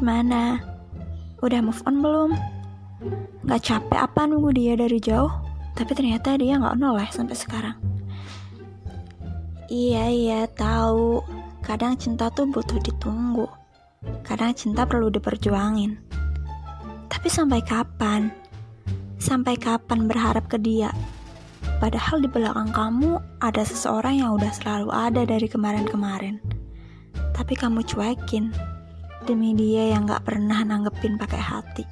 Gimana? Udah move on belum? Gak capek apa nunggu dia dari jauh? Tapi ternyata dia gak noleh sampai sekarang. Iya, iya, tahu. Kadang cinta tuh butuh ditunggu. Kadang cinta perlu diperjuangin. Tapi sampai kapan? Sampai kapan berharap ke dia? Padahal di belakang kamu ada seseorang yang udah selalu ada dari kemarin-kemarin. Tapi kamu cuekin demi dia yang gak pernah nanggepin pakai hati.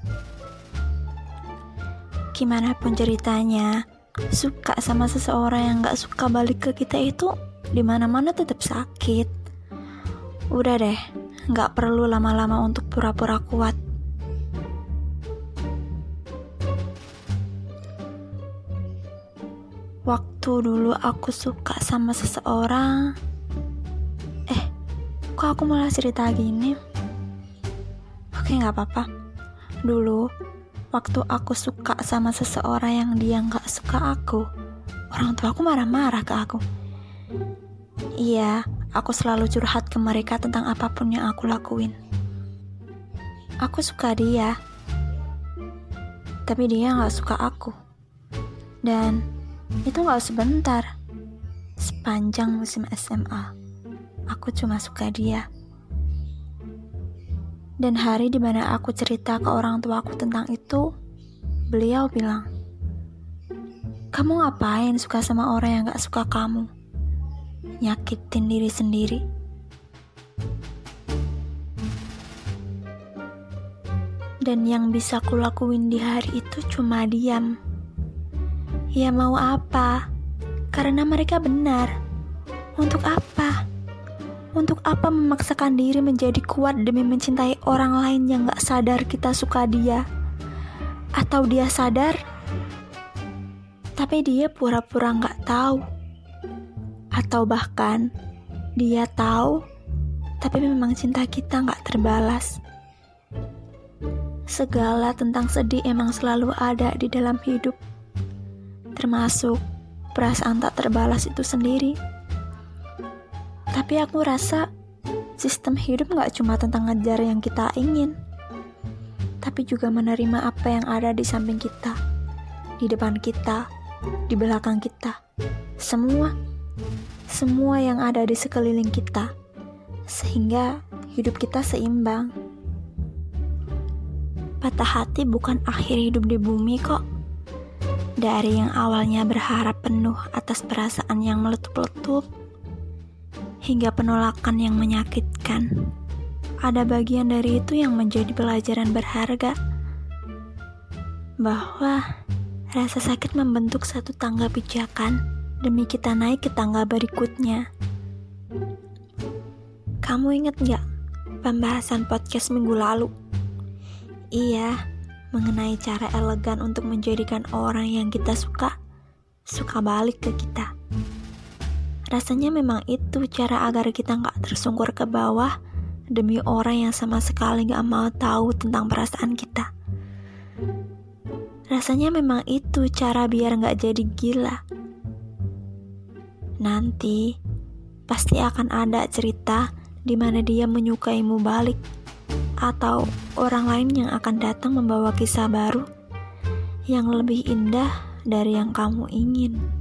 Gimana pun ceritanya, suka sama seseorang yang gak suka balik ke kita itu di mana-mana tetap sakit. Udah deh, gak perlu lama-lama untuk pura-pura kuat. Waktu dulu aku suka sama seseorang, eh, kok aku malah cerita gini? Oke, nggak apa-apa. Dulu, waktu aku suka sama seseorang yang dia nggak suka aku, orang tua aku marah-marah ke aku. Iya, aku selalu curhat ke mereka tentang apa pun yang aku lakuin. Aku suka dia, tapi dia nggak suka aku. Dan itu gak sebentar. Sepanjang musim SMA, aku cuma suka dia. Dan hari di mana aku cerita ke orang tua aku tentang itu, beliau bilang, Kamu ngapain suka sama orang yang gak suka kamu? Nyakitin diri sendiri. Dan yang bisa kulakuin di hari itu cuma diam. Ya mau apa? Karena mereka benar. Untuk apa? Untuk apa memaksakan diri menjadi kuat demi mencintai orang lain yang gak sadar kita suka dia? Atau dia sadar, tapi dia pura-pura gak tahu? Atau bahkan, dia tahu, tapi memang cinta kita gak terbalas? Segala tentang sedih emang selalu ada di dalam hidup termasuk perasaan tak terbalas itu sendiri. Tapi aku rasa sistem hidup gak cuma tentang ngejar yang kita ingin, tapi juga menerima apa yang ada di samping kita, di depan kita, di belakang kita, semua, semua yang ada di sekeliling kita, sehingga hidup kita seimbang. Patah hati bukan akhir hidup di bumi kok dari yang awalnya berharap penuh atas perasaan yang meletup-letup, hingga penolakan yang menyakitkan, ada bagian dari itu yang menjadi pelajaran berharga. Bahwa rasa sakit membentuk satu tangga pijakan demi kita naik ke tangga berikutnya. Kamu inget gak pembahasan podcast minggu lalu? Iya, mengenai cara elegan untuk menjadikan orang yang kita suka suka balik ke kita. Rasanya memang itu cara agar kita nggak tersungkur ke bawah demi orang yang sama sekali nggak mau tahu tentang perasaan kita. Rasanya memang itu cara biar nggak jadi gila. Nanti pasti akan ada cerita di mana dia menyukaimu balik atau orang lain yang akan datang membawa kisah baru yang lebih indah dari yang kamu ingin.